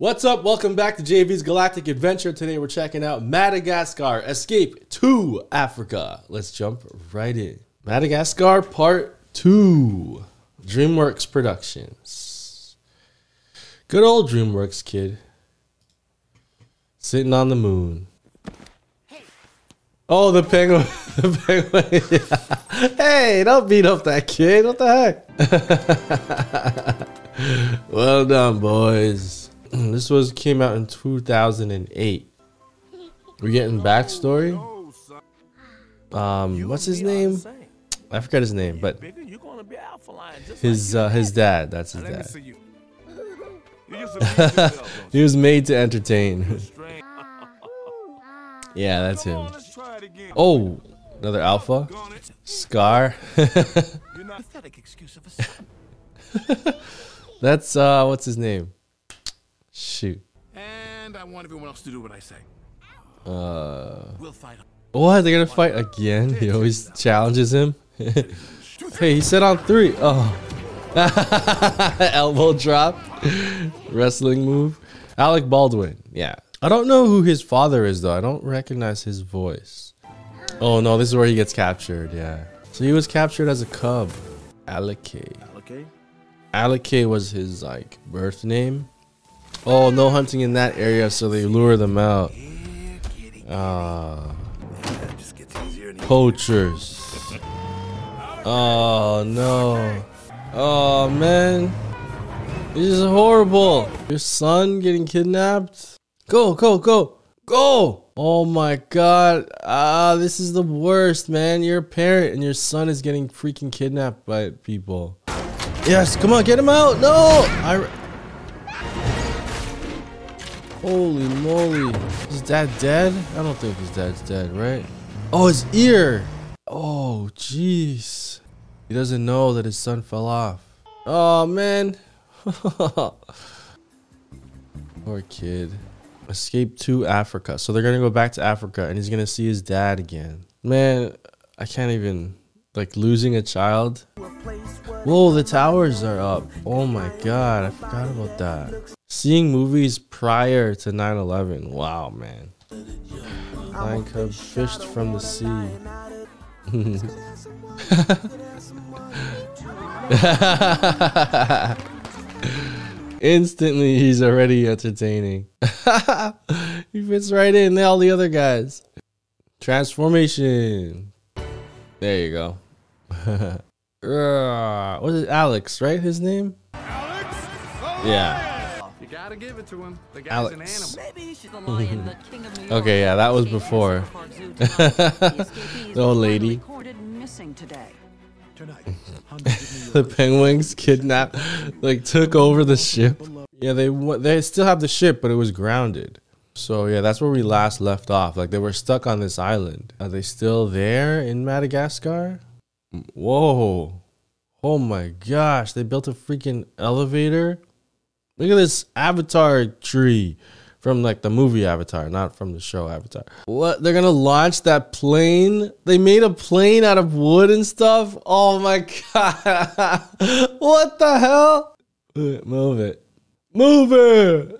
What's up? Welcome back to JV's Galactic Adventure. Today we're checking out Madagascar Escape to Africa. Let's jump right in. Madagascar Part 2. DreamWorks Productions. Good old DreamWorks kid. Sitting on the moon. Oh, the penguin. The penguin. yeah. Hey, don't beat up that kid. What the heck? well done, boys. This was came out in 2008. We're getting backstory. Um, what's his name? I forgot his name, but his uh, his dad. That's his dad. he was made to entertain. yeah, that's him. Oh, another alpha. Scar. that's uh, what's his name? Shoot. And I want everyone else to do what I say. Uh, We'll fight. what? They're gonna fight again? He always challenges him. hey, he said on three. Oh, elbow drop, wrestling move. Alec Baldwin. Yeah. I don't know who his father is though. I don't recognize his voice. Oh no, this is where he gets captured. Yeah. So he was captured as a cub. Alec. Okay. Alec was his like birth name. Oh, no hunting in that area, so they lure them out. And poachers. Oh no. Oh man. This is horrible. Your son getting kidnapped. Go, go, go, go. Oh my god. Ah, this is the worst, man. You're a parent and your son is getting freaking kidnapped by people. Yes, come on, get him out. No. I Holy moly. Is dad dead? I don't think his dad's dead, right? Oh, his ear. Oh, jeez. He doesn't know that his son fell off. Oh, man. Poor kid. Escape to Africa. So they're going to go back to Africa and he's going to see his dad again. Man, I can't even. Like losing a child. Whoa, the towers are up. Oh my god, I forgot about that. Seeing movies prior to 9 11. Wow, man. Lion cub fished from the sea. Instantly, he's already entertaining. he fits right in. All the other guys. Transformation. There you go. Uh, what is it? Alex, right? His name? Yeah. You gotta give it to him. The guy's Alex. an animal. Maybe she's a lion, the king of New York. Okay, yeah, that was before. from Park Zoo tonight. The old lady. Recorded missing today. the penguins kidnapped, like took over the ship. Yeah, they they still have the ship, but it was grounded. So yeah, that's where we last left off. Like they were stuck on this island. Are they still there in Madagascar? Whoa! Oh my gosh! They built a freaking elevator. Look at this Avatar tree from like the movie Avatar, not from the show Avatar. What? They're gonna launch that plane? They made a plane out of wood and stuff? Oh my god. what the hell? Move it. Move it.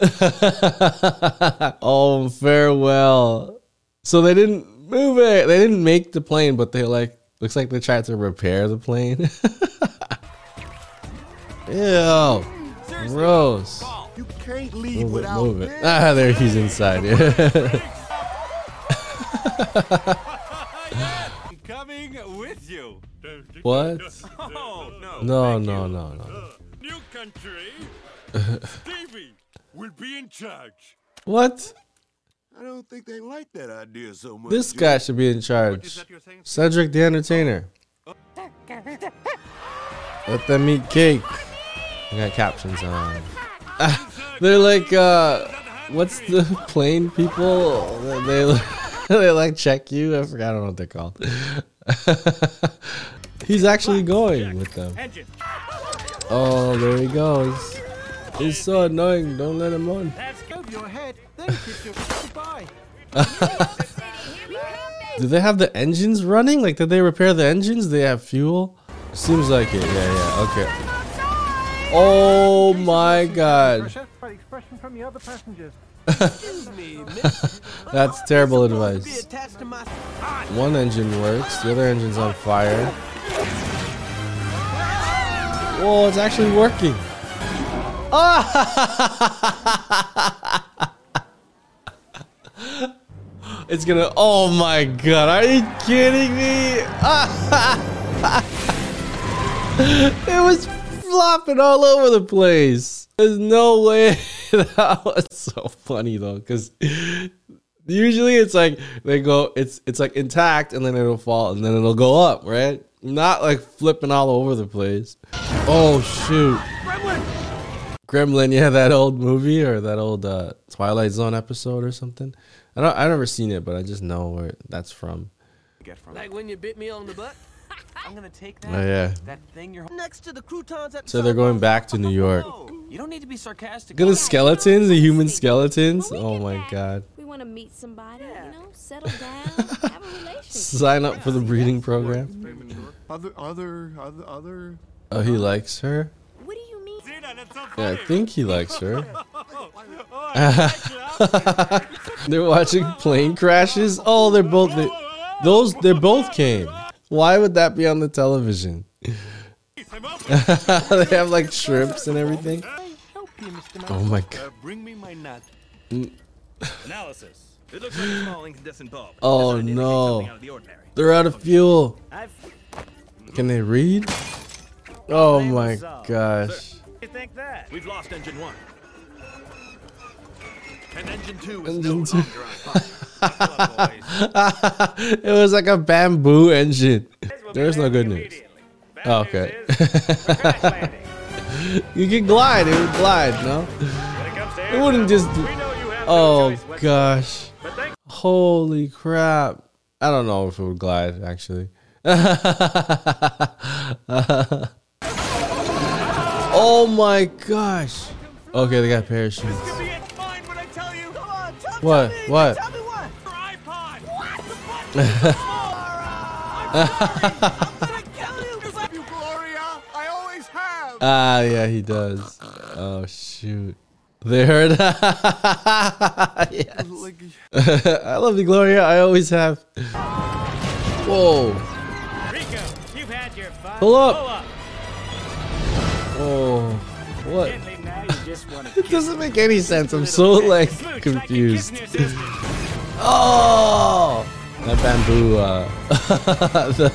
oh, farewell. So they didn't move it. They didn't make the plane, but they like looks like they tried to repair the plane. Ew. Gross. You can't leave Move it, without move it. Ah, there he's inside. coming with you. what? Oh, no. No, no, no, no. New country. Stevie will be in charge. What? I don't think they like that idea so much. This guy should be in charge. that your thing? Cedric the Entertainer. Let them eat cake. I got captions on. They're like, uh, what's the plane people? They they like check you. I forgot. I don't know what they're called. He's actually going with them. Oh, there he goes. He's so annoying. Don't let him on. Do they have the engines running? Like, did they repair the engines? They have fuel? Seems like it. Yeah, yeah. Okay. Oh my god. By the expression from the other passengers. Excuse me, miss. That's terrible advice. attached to my. One engine works, the other engine's on fire. Whoa, it's actually working. It's gonna. Oh my god, are you kidding me? it was flopping all over the place. There's no way. that was so funny though, because usually it's like they go, it's it's like intact, and then it'll fall, and then it'll go up, right? Not like flipping all over the place. Oh shoot. Gremlin, yeah, that old movie or that old uh, Twilight Zone episode or something. I don't, I've never seen it, but I just know where that's from. Like when you bit me on the butt. I'm gonna take that. Oh yeah. That thing you're next to the croutons at. So they're going back to New oh, York. You don't need to be sarcastic. Look at the skeletons, the human skeletons. Oh my god. We want to meet somebody, you know, settle down, have a relationship. Sign up for the breeding program. Other, other, other, other. Oh, he likes her. What do you mean? Yeah, I think he likes her. they're watching plane crashes. Oh, they're both. They, those, they're both came. Why would that be on the television? they have like shrimps and everything. You, Oh my uh, god. Bring me my nut. Analysis. It looks like a small incandescent bulb. Oh, no. out the. They're out of fuel. I've Can they read? Oh my uh, gosh. you think that? We've lost engine one. And engine two is Engine no two. longer on fire. Buckle up, boys. it was like a bamboo engine. There's no good news. Oh, okay. is, we're crash landing. You can glide. It would glide, no? It comes to It air wouldn't just. we know you have no Oh gosh. Holy crap. I don't know if it would glide, actually. oh my gosh. Okay, they got parachutes. to be it. Mind what I tell you. Come on, tell What? Ah, yeah, he does. Oh, shoot. They heard. yes. I love you, Gloria. I always have. Whoa. Rico, you've had your fun. Pull up. Pull up. Oh. What? Gently now, you just want It doesn't make any sense. I'm so like confused. Oh, that bamboo uh, the,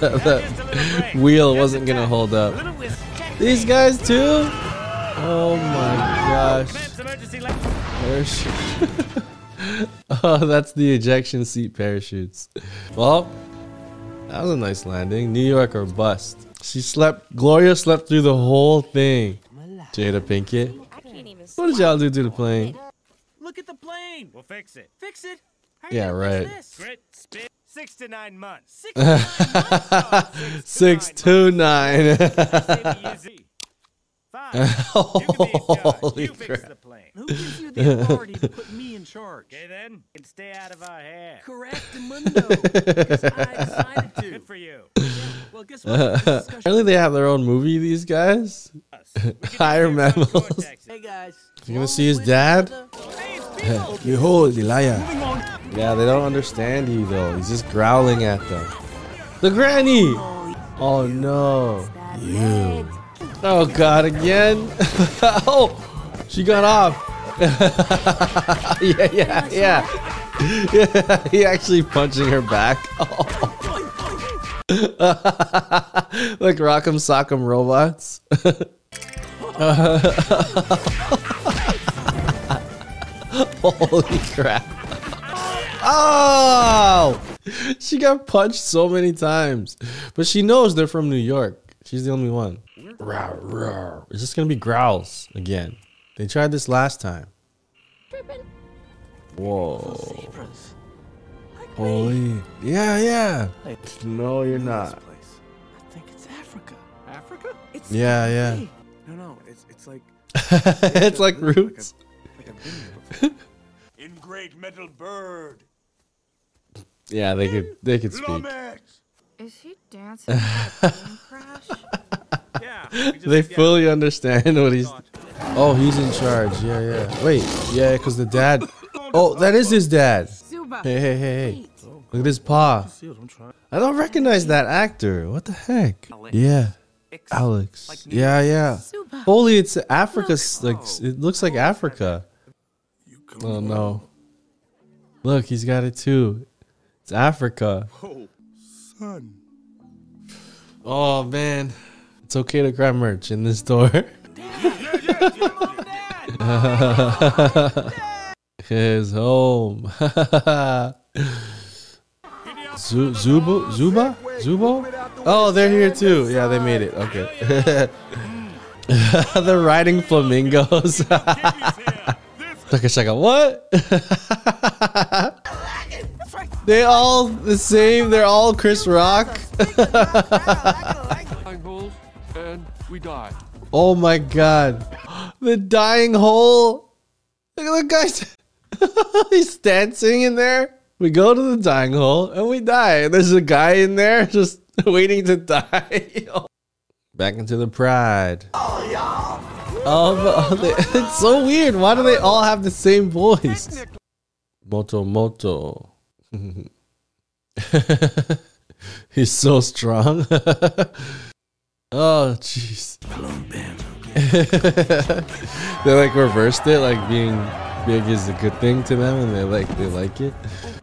the wheel wasn't gonna hold up. These guys too? Oh my gosh. Parachute. oh, that's the ejection seat parachutes. Well, that was a nice landing. New York or bust. She slept. Gloria slept through the whole thing. Jada Pinkett. I can't even What did y'all do to the plane? Look at the plane. We'll fix it. Fix it. How Yeah, right. this? Grit, spit, six to nine months. Six to nine months. Six two nine. Fine. You can be. Holy crap. Who gives you the authority to put me in charge? Okay then, you can stay out of our hair. Correct, Mundo. Because I decided to. Good for you. Well, guess what? This discussion- Apparently they have their own movie. These guys. We can Higher use their front mammals. Hey guys. You gonna see his dad? Behold, Elijah. Yeah, they don't understand you though. He's just growling at them. The granny. Oh no. You. Oh god, again. oh, she got off. yeah, yeah, yeah. Yeah, he actually punching her back. like Rock'em Sock'em robots. Holy crap. Oh! She got punched so many times. But she knows they're from New York. She's the only one. Rawr, rawr. It's just gonna be growls again. They tried this last time. Whoa. Holy. Yeah, yeah. No, you're not. I think it's Africa. Africa? Yeah, yeah. No, no, it's it's like it's like roots. Like I've been here before. In great metal bird. Yeah, they could they could speak. Is he dancing at crash? Yeah. They fully understand what he's. Oh, he's in charge. Yeah, yeah. Wait, yeah, because the dad. Oh, that is his dad. Hey, hey, hey, hey. Look at his paw. I don't recognize that actor. What the heck? Yeah. Alex. Yeah, yeah. Holy, it's Africa. Like it looks like Africa. Oh no. Look, he's got it too. It's Africa. Oh, son. Oh man. It's okay to grab merch in this store. His home. Zu- Zubu? Zuba? Zubo? Oh, they're here too. Yeah, they made it. Okay. they're riding flamingos. Shaka second. What? they all the same. They're all Chris Rock. And we die. Oh my god. The dying hole. Look at the guy. He's dancing in there. We go to the dying hole and we die. And there's a guy in there just waiting to die. Back into the pride. Oh, yeah. Oh, they- it's so weird. Why do they all have the same voice? Moto Moto. He's so strong. oh, jeez. they like reversed it, like being big is a good thing to them, and they like they like it.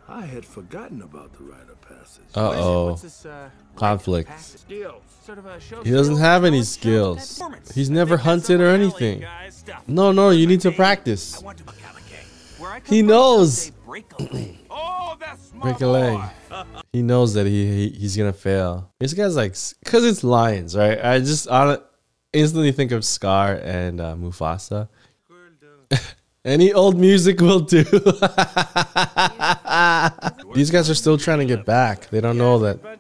I had forgotten about the rite of passage. Uh oh, What's this, conflict. Sort of a show? He doesn't have any skills. He's never hunted or anything. No, no, you need to practice. I He knows. Break a leg. He knows that he, he he's gonna fail. This guy's like, cause it's lions, right? I just on instantly think of Scar and uh, Mufasa. Any old music will do. These guys are still trying to get back. They don't know that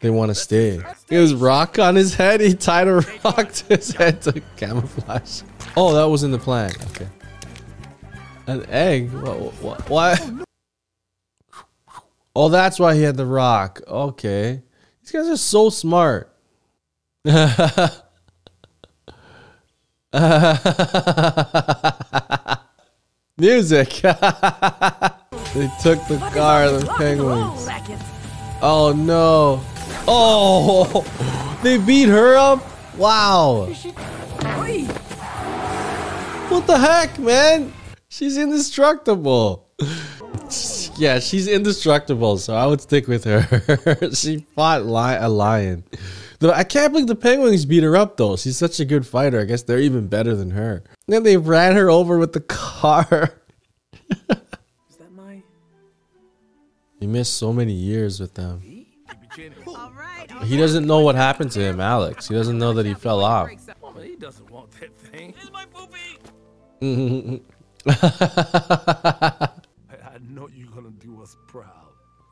they want to stay. He has rock on his head. He tied a rock to his head to camouflage. Oh, that was in the plan. Okay. An egg? What? what, what? Oh, that's why he had the rock. Okay. These guys are so smart. Music. they took the car, the penguins. Oh no. Oh, they beat her up? Wow. What the heck, man? She's indestructible. Yeah, she's indestructible, so I would stick with her. she fought li- a lion. Though I can't believe the penguins beat her up though. She's such a good fighter. I guess they're even better than her. Then they ran her over with the car. Is that my? He missed so many years with them. He doesn't know what happened to him, Alex. He doesn't know that he fell off. Well, he doesn't want that thing. My poopy. I, I know you're gonna do us proud.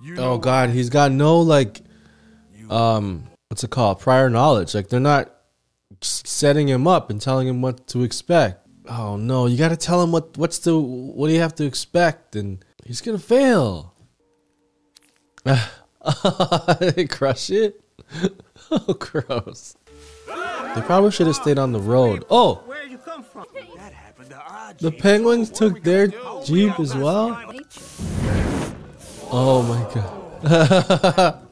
You know oh god, he's got no like um what's it called? Prior knowledge. Like they're not setting him up and telling him what to expect. Oh no, you got to tell him what what's the what do you have to expect and he's going to fail. crush it. oh gross. They probably should have stayed on the road. Oh, the penguins took their jeep as well? Oh my god.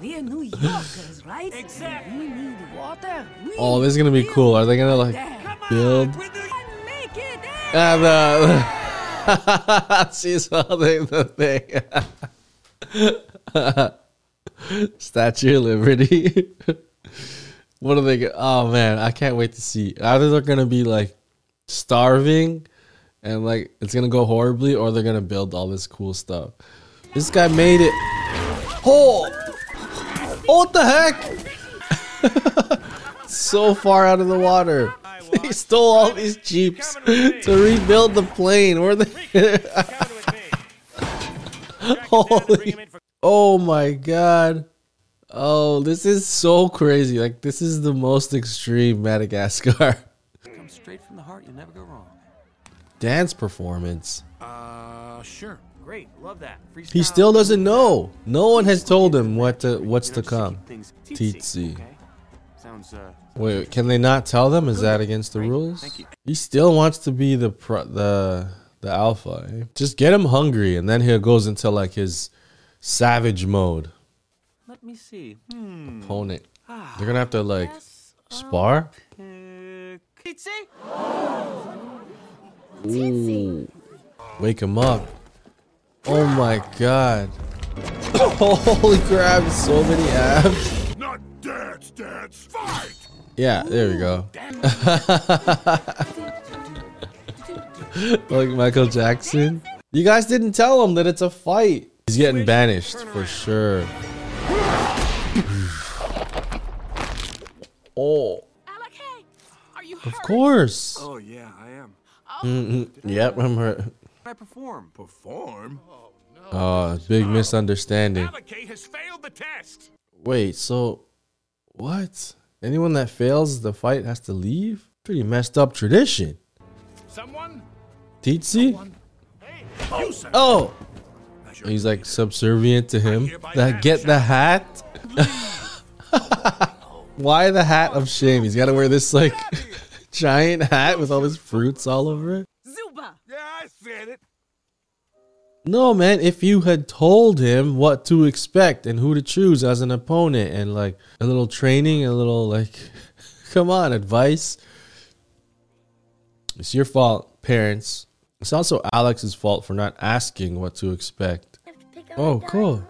We're New Yorkers, right? Exactly. We need water. Oh, this is gonna be cool. Are they gonna like build? it. Ah, she's holding the thing. Statue of Liberty. what are they? go- Oh man, I can't wait to see. Either they're gonna be like starving, and like it's gonna go horribly, or they're gonna build all this cool stuff. This guy made it. Oh, oh what the heck? so far out of the water. He stole all these jeeps to rebuild the plane. Where they? Holy! Oh my god! Oh, this is so crazy. Like this is the most extreme Madagascar Come straight from the heart. You'll never go wrong. dance performance. Uh, sure. Great, love that. Freestyle. He still doesn't know. No one has told him what to what's to come. keep things Teetsy. Okay. Sounds Sounds, uh, Wait, can they not tell them? Is that against the rules? He still wants to be the pro- the the alpha. eh? Just get him hungry, and then he goes into like his savage mode. let me see. Hmm. Opponent. They're gonna have to like Yes, spar. Uh, Kitty? Ooh. Wake him up. Oh my god. Holy crap, so many abs. Not dance, dance, fight! Yeah, there we go. like Michael Jackson. You guys didn't tell him that it's a fight. He's getting banished for sure. Oh, Alec, hey, are you of course. Oh, yeah, I am. Mm -hmm. Yep, I'm hurt. I perform. Perform? Oh, big misunderstanding. Alakay has failed the test! Wait, so what? Anyone that fails the fight has to leave? Pretty messed up tradition. Someone? Teetsi? You, sir! Oh! He's like subservient to him. That get the hat? Why the hat of shame? He's got to wear this like giant hat with all his fruits all over it. Zuba! Yeah, I said it. No, man, if you had told him what to expect and who to choose as an opponent and like a little training, a little like, come on, advice. It's your fault, parents. It's also Alex's fault for not asking what to expect. Oh, cool.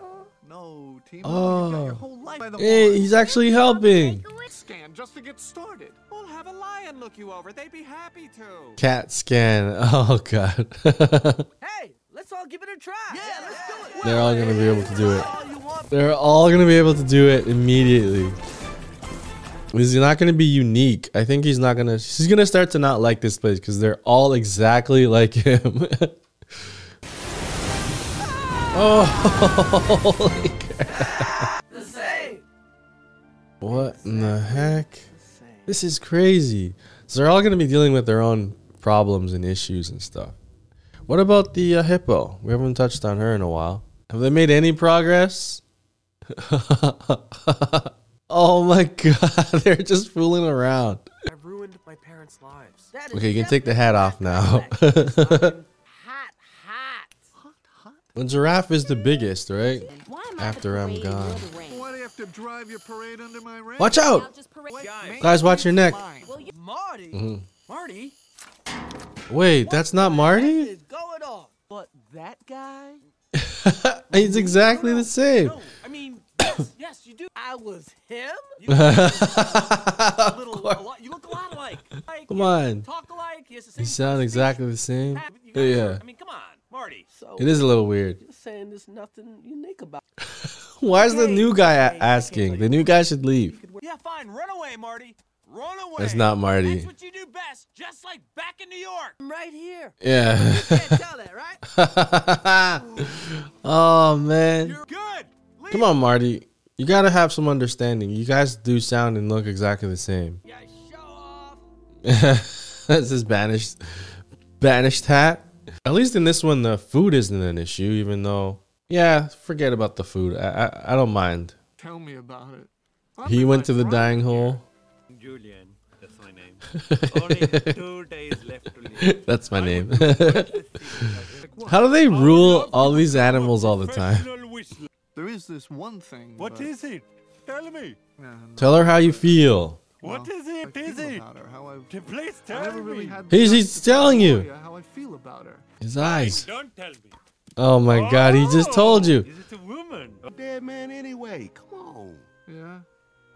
No, Timo, Oh. you your whole life by the Hey, he's actually helping. scan just to get started. We'll have a lion look you over. They'd be happy to. Cat scan. Oh, God. Hey, let's all give it a try. Yeah, let's do it. They're all going to be able to do it. All you want. They're all going to be able to do it immediately. He's not going to be unique. I think he's not going to. He's going to start to not like this place because they're all exactly like him. oh, holy crap. What in the heck? This is crazy. So they're all going to be dealing with their own problems and issues and stuff. What about the uh, hippo? We haven't touched on her in a while. Have they made any progress? Oh my god, they're just fooling around. I've ruined my parents' lives. That is Okay, you can take the hat off now. hot, hot. well, giraffe is the biggest, right? Why am I After I'm gone. or the rain? Why do you have to drive your parade under my rain? Watch out! just. Guys, watch your neck. Will you- Marty. Mhm. Marty. Wait, that's not Marty? is going on? But that guy? He's exactly the same. No, I mean, yes, yes, do. I was him. You, little, a lot, you look a lot alike. Like, Come you on. Talk alike. He has the same. You sound exactly the same. Yeah. are- I mean, come on, Marty. So It is a little weird. You're saying there's nothing unique about. Why is the new guy a- asking? The new guy should leave. Yeah, fine. Run away, Marty. Run away. That's not Marty. That's what you do best. Just like back in New York. I'm right here. Yeah. you Can't tell that, right? oh man. You're good. Leave. Come on, Marty. You gotta have some understanding. You guys do sound and look exactly the same. Yeah, show off. That's his banished banished hat. At least in this one the food isn't an issue, even though yeah, forget about the food. I I, I don't mind. Tell me about it. He went to the dying hole. Julien, that's my name. Only two days left to live. That's my name. How do they rule all these animals all the time? Professional whistler. There is this one thing. What is it? Tell me. Yeah, no, Tell her how you feel. What well, is it? Is it? about her, how I, T- Please I tell never really me. had. He's- he's to telling tell you. How I feel about her. His eyes. Don't tell me. Oh my god, he just oh! told you. Is it a woman? A dead man anyway. Come on. Yeah.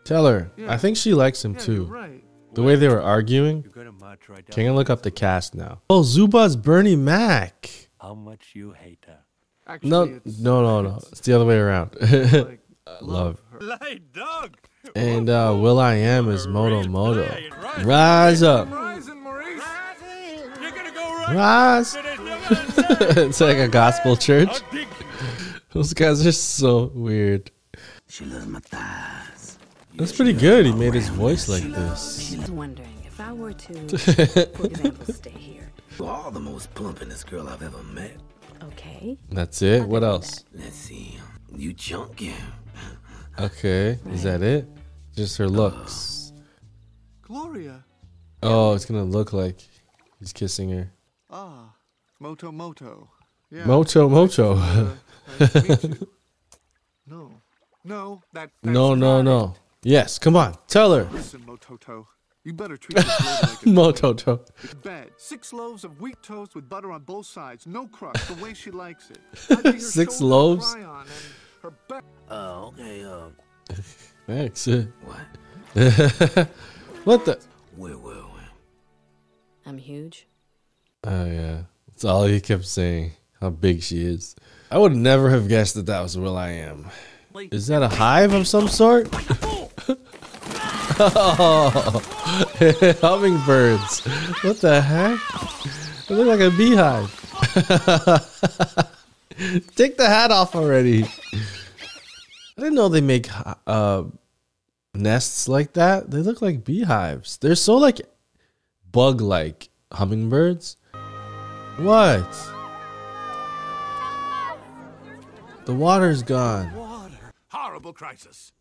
Tell her. Yeah. I think she likes him Yeah, too. right. The way they were arguing. You gotta march right down. Can I look up the cast now? Oh, Zuba's Bernie Mac. How much you hate her. Actually, No, it's- no, no, no. It's the other way around. like, Love. her. Lie, dog. And uh, will.i.am is Moto Moto. Rise up. Rising, Maurice. You're gonna go right. Rise. it's like a gospel church. Those guys are so weird. She loves my thighs. That's pretty good. He made his voice like this. I was wondering if I were to, for example, stay here. You are the most plumpest girl I've ever met. Okay. That's it. What else? Let's see. You chunky. Okay. Is that it? Just her looks. Gloria. Oh, it's gonna look like he's kissing her. Ah, Moto Moto. Yeah. Mocho Mocho. Uh, nice to. No. No, that. No, no, no. Yes, come on, tell her. Listen, Mototo. You better treat this lady like a. Mototo. It's bad. Six loaves of wheat toast with butter on both sides, no crust, the way she likes it. I'd be her Six loaves? cry on and her back. Oh, okay, um, Thanks. what? what the? Well, well, well. I'm huge. Oh yeah, that's all he kept saying. How big she is. I would never have guessed that that was will.i.am. Is that a hive of some sort? oh, hummingbirds. What the heck? They look like a beehive. Take the hat off already. I didn't know they make uh, nests like that. They look like beehives. They're so like bug-like hummingbirds. What? The water's gone. Water. Horrible crisis.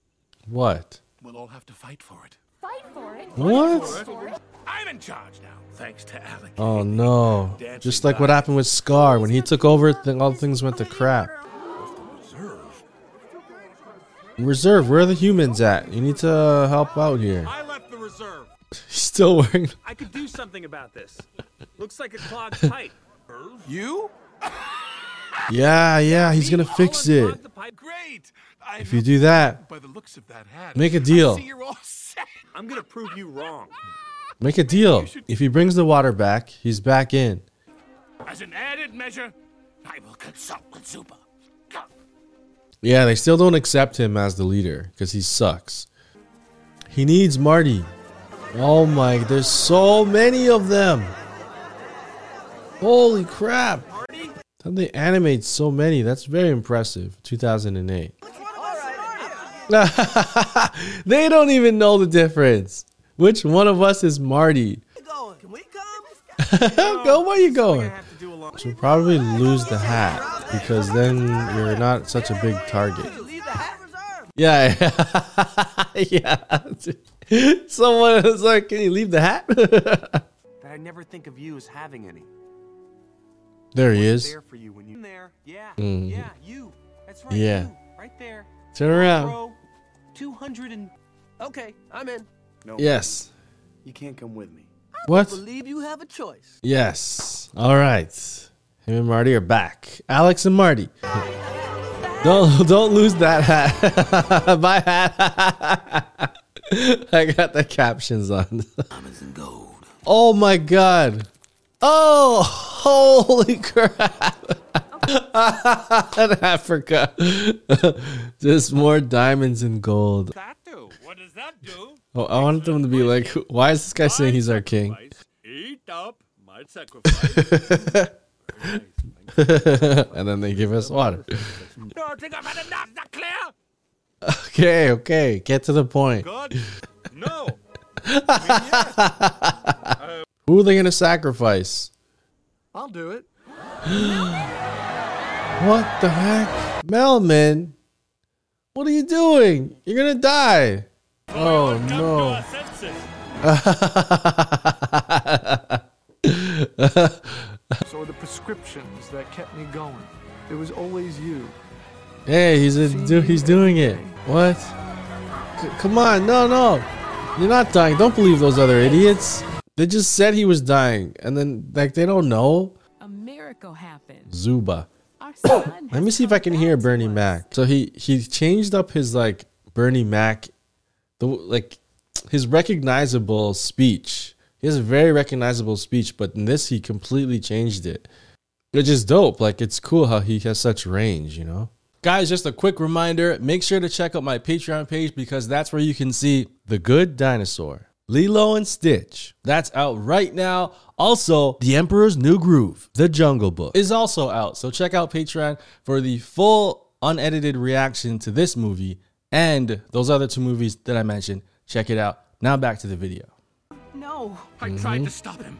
What? We'll all have to fight for it. What? I'm in charge now, thanks to Alec. Oh no. Just like what happened with Scar when he took over, th- all things went to crap. Reserve, where are the humans at? You need to help out here. I left the reserve. Still wearing. I could do something about this. Looks like a clogged pipe. You? Yeah, yeah, he's gonna fix it. Unclog the pipe. Great. If you do that, by the looks of that hat, make a deal. see you're all set. I'm gonna prove you wrong. Make a deal. If he brings the water back, he's back in. As an added measure, I will consult with Zuba. Yeah, they still don't accept him as the leader because he sucks. He needs Marty. Oh my, there's so many of them. Holy crap. How they animate so many? That's very impressive. 2008. they don't even know the difference. Which one of us is Marty? Going? Can we come? Go where you going? have to do a long. She'll probably lose the hat because then you're not such a big target. Leave the hat reserved. Yeah, yeah. Someone was like, "Can you leave the hat?" That I never think of you as having any. there he is. There for you when you in there. Yeah, Mhm. yeah, you. That's right. Yeah. you. right there. Turn around. Bro, two hundred and. Okay, I'm in. No. Yes. You can't come with me. What? I believe you have a choice. Yes. All right. Him and Marty are back. Alex and Marty. Don't don't lose that hat. My hat. I got the captions on. Diamonds and gold. Oh my god. Oh, holy crap. In Africa. Just more diamonds and gold. That do? What does that do? Oh, I want them to be like, why is this guy saying he's our king? Sacrifice. Eat up my sacrifice. and then they give us water. no, I think I've had enough. Not clear? Okay, okay, get to the point. Good. No. Who are they gonna sacrifice? I'll do it. What the heck? Melman, what are you doing? You're gonna die. Oh no. So the prescriptions that kept me going. It was always you. Hey, he's a, do, he's doing it. What? C- come on, no, no. You're not dying. Don't believe those other idiots. They just said he was dying, and then like they don't know. A miracle happened. Zuba. Son oh, Let me see if I can hear Bernie Mac. So he he changed up his like Bernie Mac, the like his recognizable speech. He has a very recognizable speech, but in this he completely changed it. Which is dope. Like it's cool how he has such range, you know. Guys, just a quick reminder, make sure to check out my Patreon page because that's where you can see The Good Dinosaur. Lilo and Stitch. That's out right now. Also, The Emperor's New Groove, The Jungle Book, is also out. So check out Patreon for the full unedited reaction to this movie and those other two movies that I mentioned. Check it out. Now back to the video. No. I tried to stop him.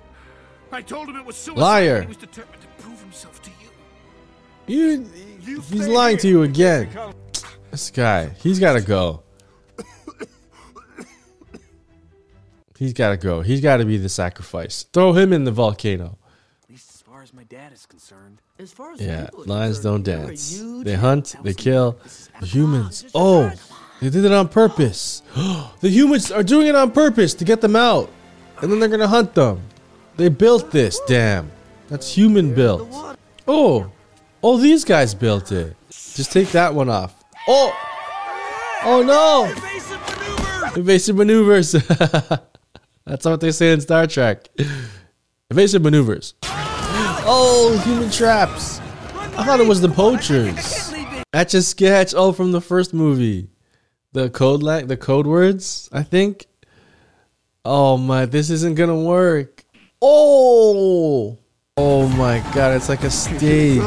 I told him it was suicide. Mm-hmm. Liar. He was determined to prove himself to you. You, You he's lying here. to you again. This guy, he's got to go. He's got to go. He's got to be the sacrifice. Throw him in the volcano. At least as far as my dad is concerned. As far as Yeah, people are lions don't concerned, you're a dance. They hunt, they kill. The humans. Oh, they did it on purpose. the humans are doing it on purpose to get them out. And then they're going to hunt them. They built this, damn. That's human built. Oh, oh, these guys built it. Just take that one off. Oh, oh no. Evasive maneuvers. That's what they say in Star Trek. Evasive maneuvers. Oh, human traps. I thought it was the poachers. Etch a sketch. Oh, from the first movie. The code like the code words, I think. Oh my, this isn't gonna work. Oh, oh my god, it's like a stage,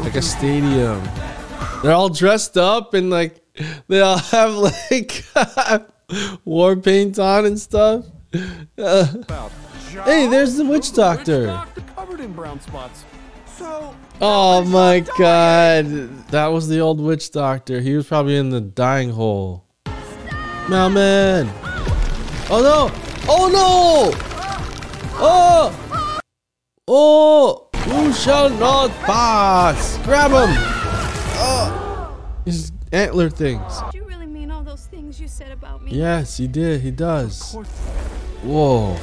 like a stadium. They're all dressed up and like they all have like war paint on and stuff. Uh, hey, there's the witch doctor. Doctor covered in brown spots. So Oh my god. That was the old witch doctor. He was probably in the dying hole. Melman. Oh no. Oh no. Oh. Oh. Who shall not pass? Grab him. Oh. His antler things. Do you really mean all those things you said about me? Yes, he did. He does. Whoa.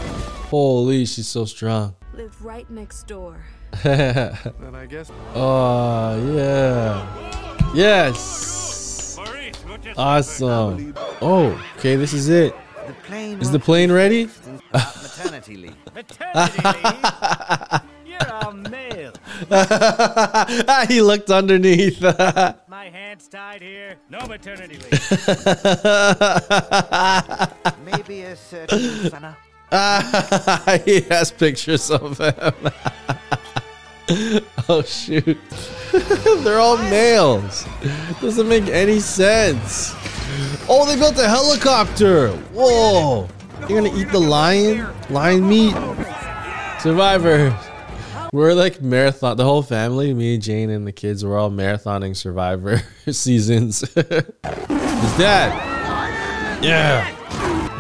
Holy, she's so strong. Live right next door. Then I guess. Oh, yeah. Yes. Maurice, Awesome. Oh, okay, this is it. Is The plane Is the plane ready? maternity leave. Maternity leave? You're a male. he looked underneath. My hands tied here. No maternity leave. Maybe a certain fella. he has pictures of him. oh shoot. They're all males. Doesn't make any sense. Oh, they built a helicopter. Whoa. You're gonna eat the lion? Lion meat? Survivor. We're like marathon. The whole family, me, Jane, and the kids, we're all marathoning Survivor seasons. His dad. Yeah.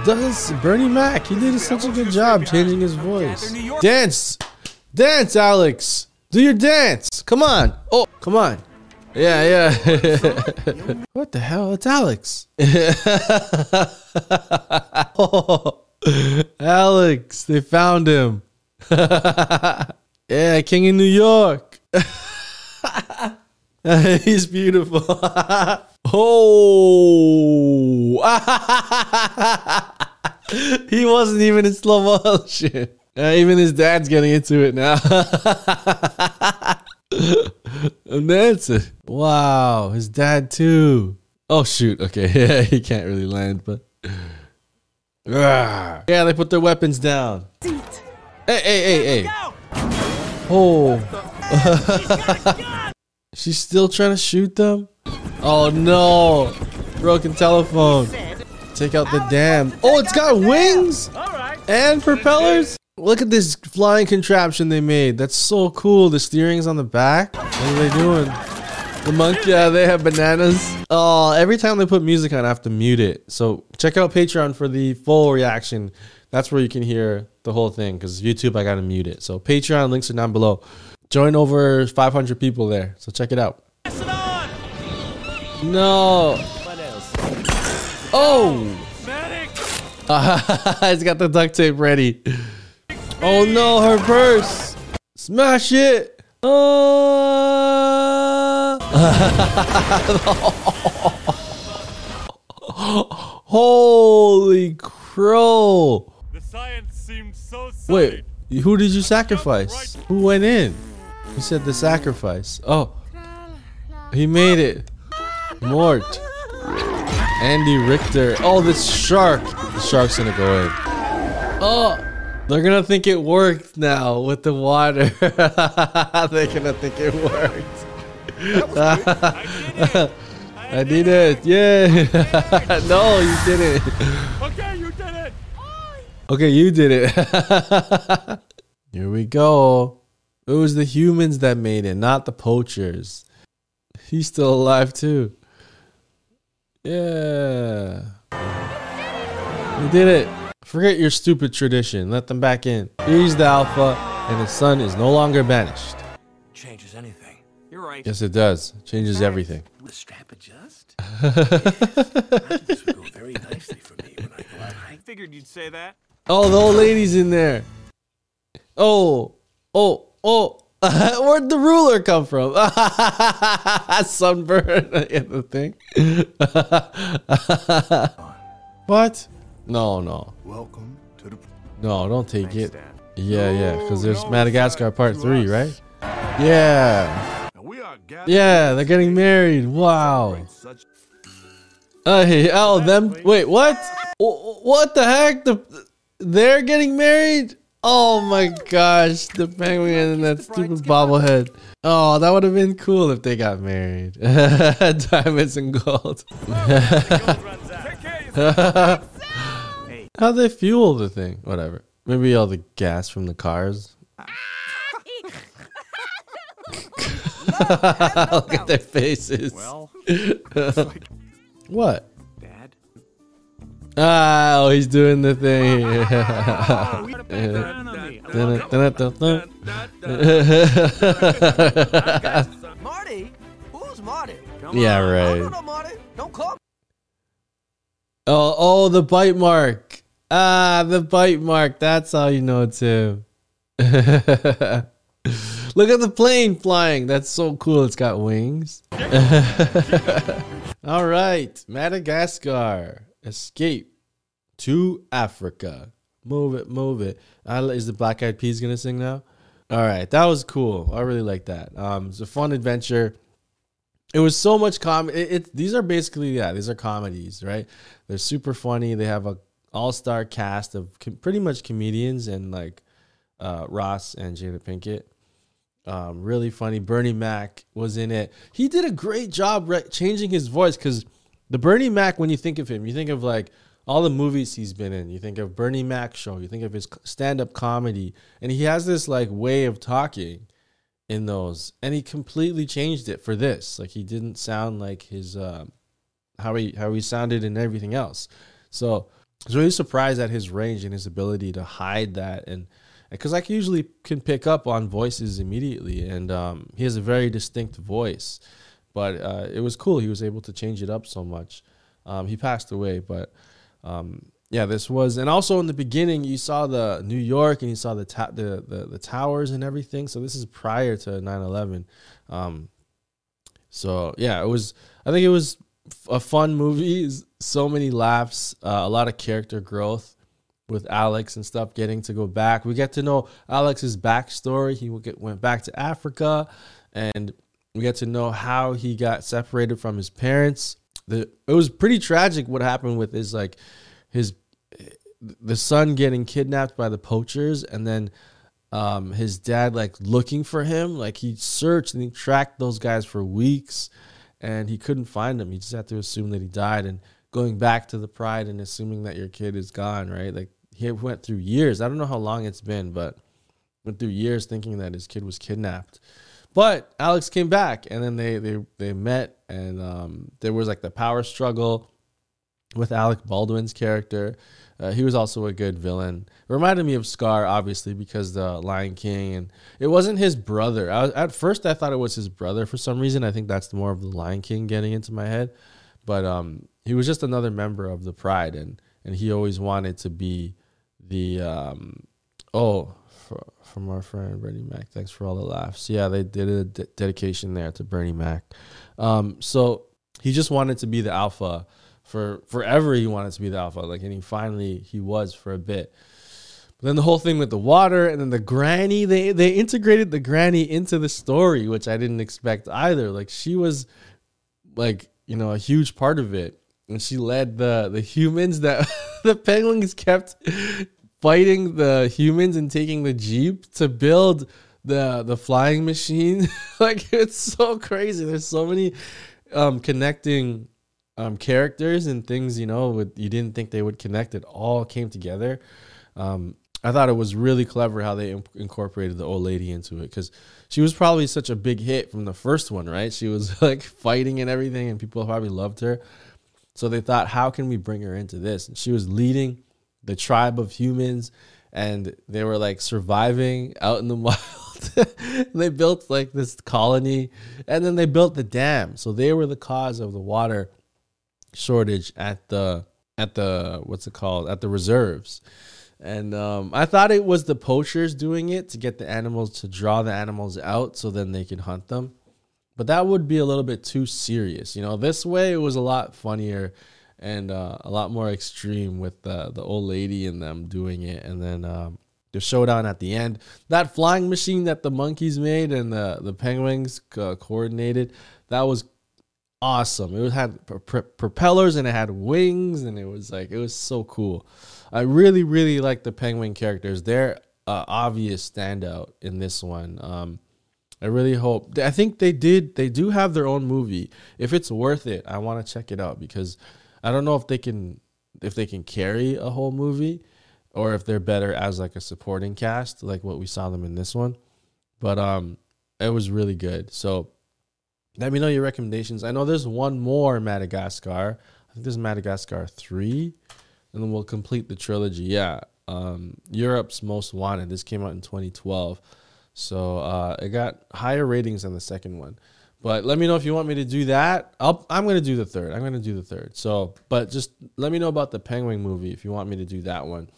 Does Bernie Mac? He did such a good job changing his voice. Dance, dance, Alex. Do your dance. Come on. Oh, come on. Yeah, yeah. what the hell? It's Alex. oh, Alex, they found him. Yeah, King in New York. He's beautiful. oh. he wasn't even in slow motion. Uh, even his dad's getting into it now. I'm dancing. Wow, his dad too. Oh shoot. Okay, yeah, he can't really land, but Ah. yeah, they put their weapons down. Hey, hey, hey, hey. Oh. She's still trying to shoot them? Oh no. Broken telephone. Take out the dam. Oh, it's got wings and propellers. Look at this flying contraption they made. That's so cool. The steering's on the back. What are they doing? The monkey, yeah, they have bananas. Oh, every time they put music on, I have to mute it. So check out Patreon for the full reaction. That's where you can hear the whole thing. Because YouTube, I gotta mute it. So Patreon links are down below. Join over 500 people there. So check it out. No. Oh. He's got the duct tape ready. Oh no, her purse. Smash it. Uh... Holy crow. Science seemed so Wait, who did you sacrifice? Who went in? He said the sacrifice. Oh, he made it. Mort. Andy Richter. Oh, this shark. The shark's gonna go in. Oh, they're gonna think it worked now with the water. they're gonna think it worked. I did it. Yeah. no, you didn't. Okay, you did it. Here we go. It was the humans that made it, not the poachers. He's still alive too. Yeah. We did it. Forget your stupid tradition. Let them back in. He's the alpha, and his son is no longer banished. Changes anything. You're right. Yes, it does. Changes everything. The strap adjust? this would go very nicely for me when I go out I figured you'd say that. Oh, the old lady's in there. Oh, oh, oh. Where'd the ruler come from? Sunburn in the thing. what? No, no. Welcome to the. No, don't take it. Dad. Yeah, yeah, because there's no, Madagascar Part 3, us. right? Yeah. We are Yeah, they're getting married. Wow. Uh, hey, oh, them. Wait, what? What the heck? The they're getting married? Oh my gosh, the penguin and that stupid bobblehead. Oh, that would have been cool if they got married. Diamonds and gold. How they fuel the thing? Whatever. Maybe all the gas from the cars. Look at their faces. Well, what? Dad. Ah, oh, he's doing the thing. Marty? Who's Marty? yeah, I don't right. know Marty. Don't call me. Oh, oh, the bite mark. Ah, the bite mark. That's how you know it's him. Look at the plane flying. That's so cool. It's got wings. All right, Madagascar. Escape to Africa. Move it, move it. Is the Black Eyed Peas gonna sing now? All right, that was cool. I really like that. Um, it's a fun adventure. It was so much comedy. It, it these are basically yeah, these are comedies, right? They're super funny. They have a all star cast of com- pretty much comedians and like uh, Ross and Jada Pinkett. Um, really funny. Bernie Mac was in it. He did a great job re- changing his voice because the Bernie Mac, when you think of him, you think of like all the movies he's been in. You think of Bernie Mac show. You think of his stand up comedy, and he has this like way of talking in those, and he completely changed it for this. Like he didn't sound like his um, how he how he sounded in everything else. So I was really surprised at his range and his ability to hide that and because I usually can pick up on voices immediately, and um, he has a very distinct voice. But uh, it was cool. He was able to change it up so much. Um, he passed away, but um, yeah, this was, and also in the beginning, you saw the New York and you saw the ta- the, the the towers and everything. So this is prior to 9/11. Um, so yeah, it was. I think it was a fun movie. So many laughs, uh, a lot of character growth with Alex and stuff. Getting to go back, we get to know Alex's backstory. He went back to Africa, and we get to know how he got separated from his parents. The it was pretty tragic what happened with his like his the son getting kidnapped by the poachers and then um his dad like looking for him. Like he searched and he tracked those guys for weeks and he couldn't find him he just had to assume that he died. And going back to the pride and assuming that your kid is gone right? Like he went through years. I don't know how long it's been but went through years thinking that his kid was kidnapped but alex came back and then they they they met and um there was like the power struggle with Alec Baldwin's character. Uh, he was also a good villain. Reminded me of Scar, obviously, because the Lion King, and it wasn't his brother. I at first, I thought it was his brother for some reason. I think that's more of the Lion King getting into my head, but um, he was just another member of the Pride, and and he always wanted to be the um, oh. For, from our friend Bernie Mac, thanks for all the laughs. Yeah, they did a de- dedication there to Bernie Mac. Um, so he just wanted to be the alpha. For forever he wanted to be the alpha. Like and he finally he was for a bit. But then the whole thing with the water and then the granny they they integrated the granny into the story which i didn't expect either. Like she was like you know a huge part of it. And she led the the humans that the penguins kept fighting the humans and taking the jeep to build the the flying machine. Like it's so crazy. There's so many um connecting um, characters and things you know with, you didn't think they would connect. It all came together. Um, i thought it was really clever how they in- incorporated the old lady into it because she was probably such a big hit from the first one right? She was like fighting and everything and people probably loved her. So they thought how can we bring her into this? And she was leading the tribe of humans, and they were like surviving out in the wild. they built like this colony, and then they built the dam. So they were the cause of the water shortage at the at the what's it called at the reserves. And um, I thought it was the poachers doing it to get the animals to draw the animals out so then they could hunt them. But that would be a little bit too serious. You know, this way it was a lot funnier and uh, a lot more extreme with the, the old lady and them doing it. And then um, the showdown at the end. That flying machine that the monkeys made and the, the penguins uh, coordinated, that was awesome. It had pr- pr- propellers and it had wings and it was like, it was so cool. I really, really like the penguin characters. They're uh, obvious standout in this one. Um, I really hope. I think they did. They do have their own movie. If it's worth it, I want to check it out because I don't know if they can if they can carry a whole movie or if they're better as like a supporting cast, like what we saw them in this one. But um, it was really good. So let me know your recommendations. I know there's one more Madagascar. I think there's Madagascar three and then we'll complete the trilogy. Yeah, um, Europe's Most Wanted. This came out in 2012, so uh, it got higher ratings than the second one. But let me know if you want me to do that. I'll, I'm going to do the third. I'm going to do the third. So, but just let me know about the Penguin movie if you want me to do that one.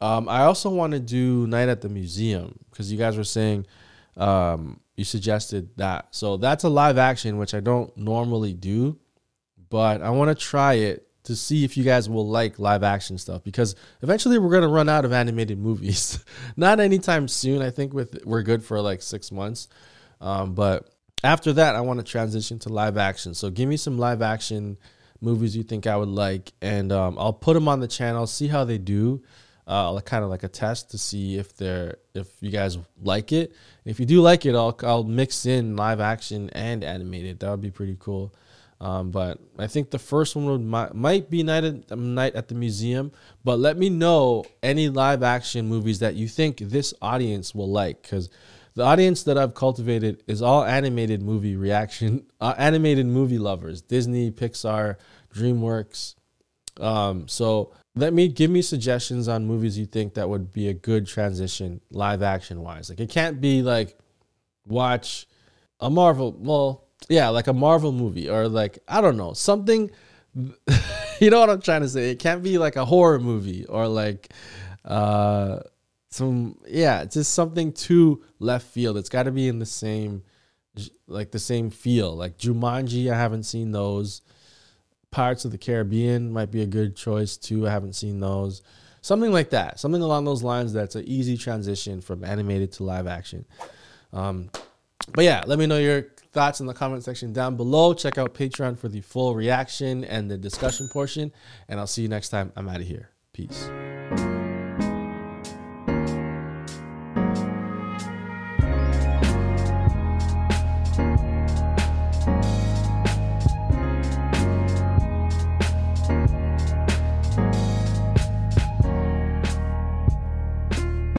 Um, I also want to do Night at the Museum because you guys were saying um, you suggested that. So that's a live action, which I don't normally do, but I want to try it to see if you guys will like live action stuff because eventually we're gonna run out of animated movies. Not anytime soon. I think with we're good for like six months, um, but after that I want to transition to live action. So give me some live action movies you think I would like, and um, I'll put them on the channel. See how they do. Uh, kind of like a test to see if they're if you guys like it. If you do like it, I'll I'll mix in live action and animated. That would be pretty cool. Um, but I think the first one would might, might be night at um, night at the museum. But let me know any live action movies that you think this audience will like, because the audience that I've cultivated is all animated movie reaction, uh, animated movie lovers, Disney, Pixar, DreamWorks. Um, so let me give me suggestions on movies you think that would be a good transition live action wise. Like it can't be like watch a Marvel. Well, yeah, like a Marvel movie or like I don't know something. you know what I'm trying to say? It can't be like a horror movie or like uh some yeah, it's just something to left field. It's got to be in the same like the same feel. Like Jumanji, I haven't seen those. Pirates of the Caribbean might be a good choice too. I haven't seen those. Something like that. Something along those lines that's an easy transition from animated to live action. Um, but yeah, let me know your thoughts in the comment section down below. Check out Patreon for the full reaction and the discussion portion. And I'll see you next time. I'm out of here. Peace.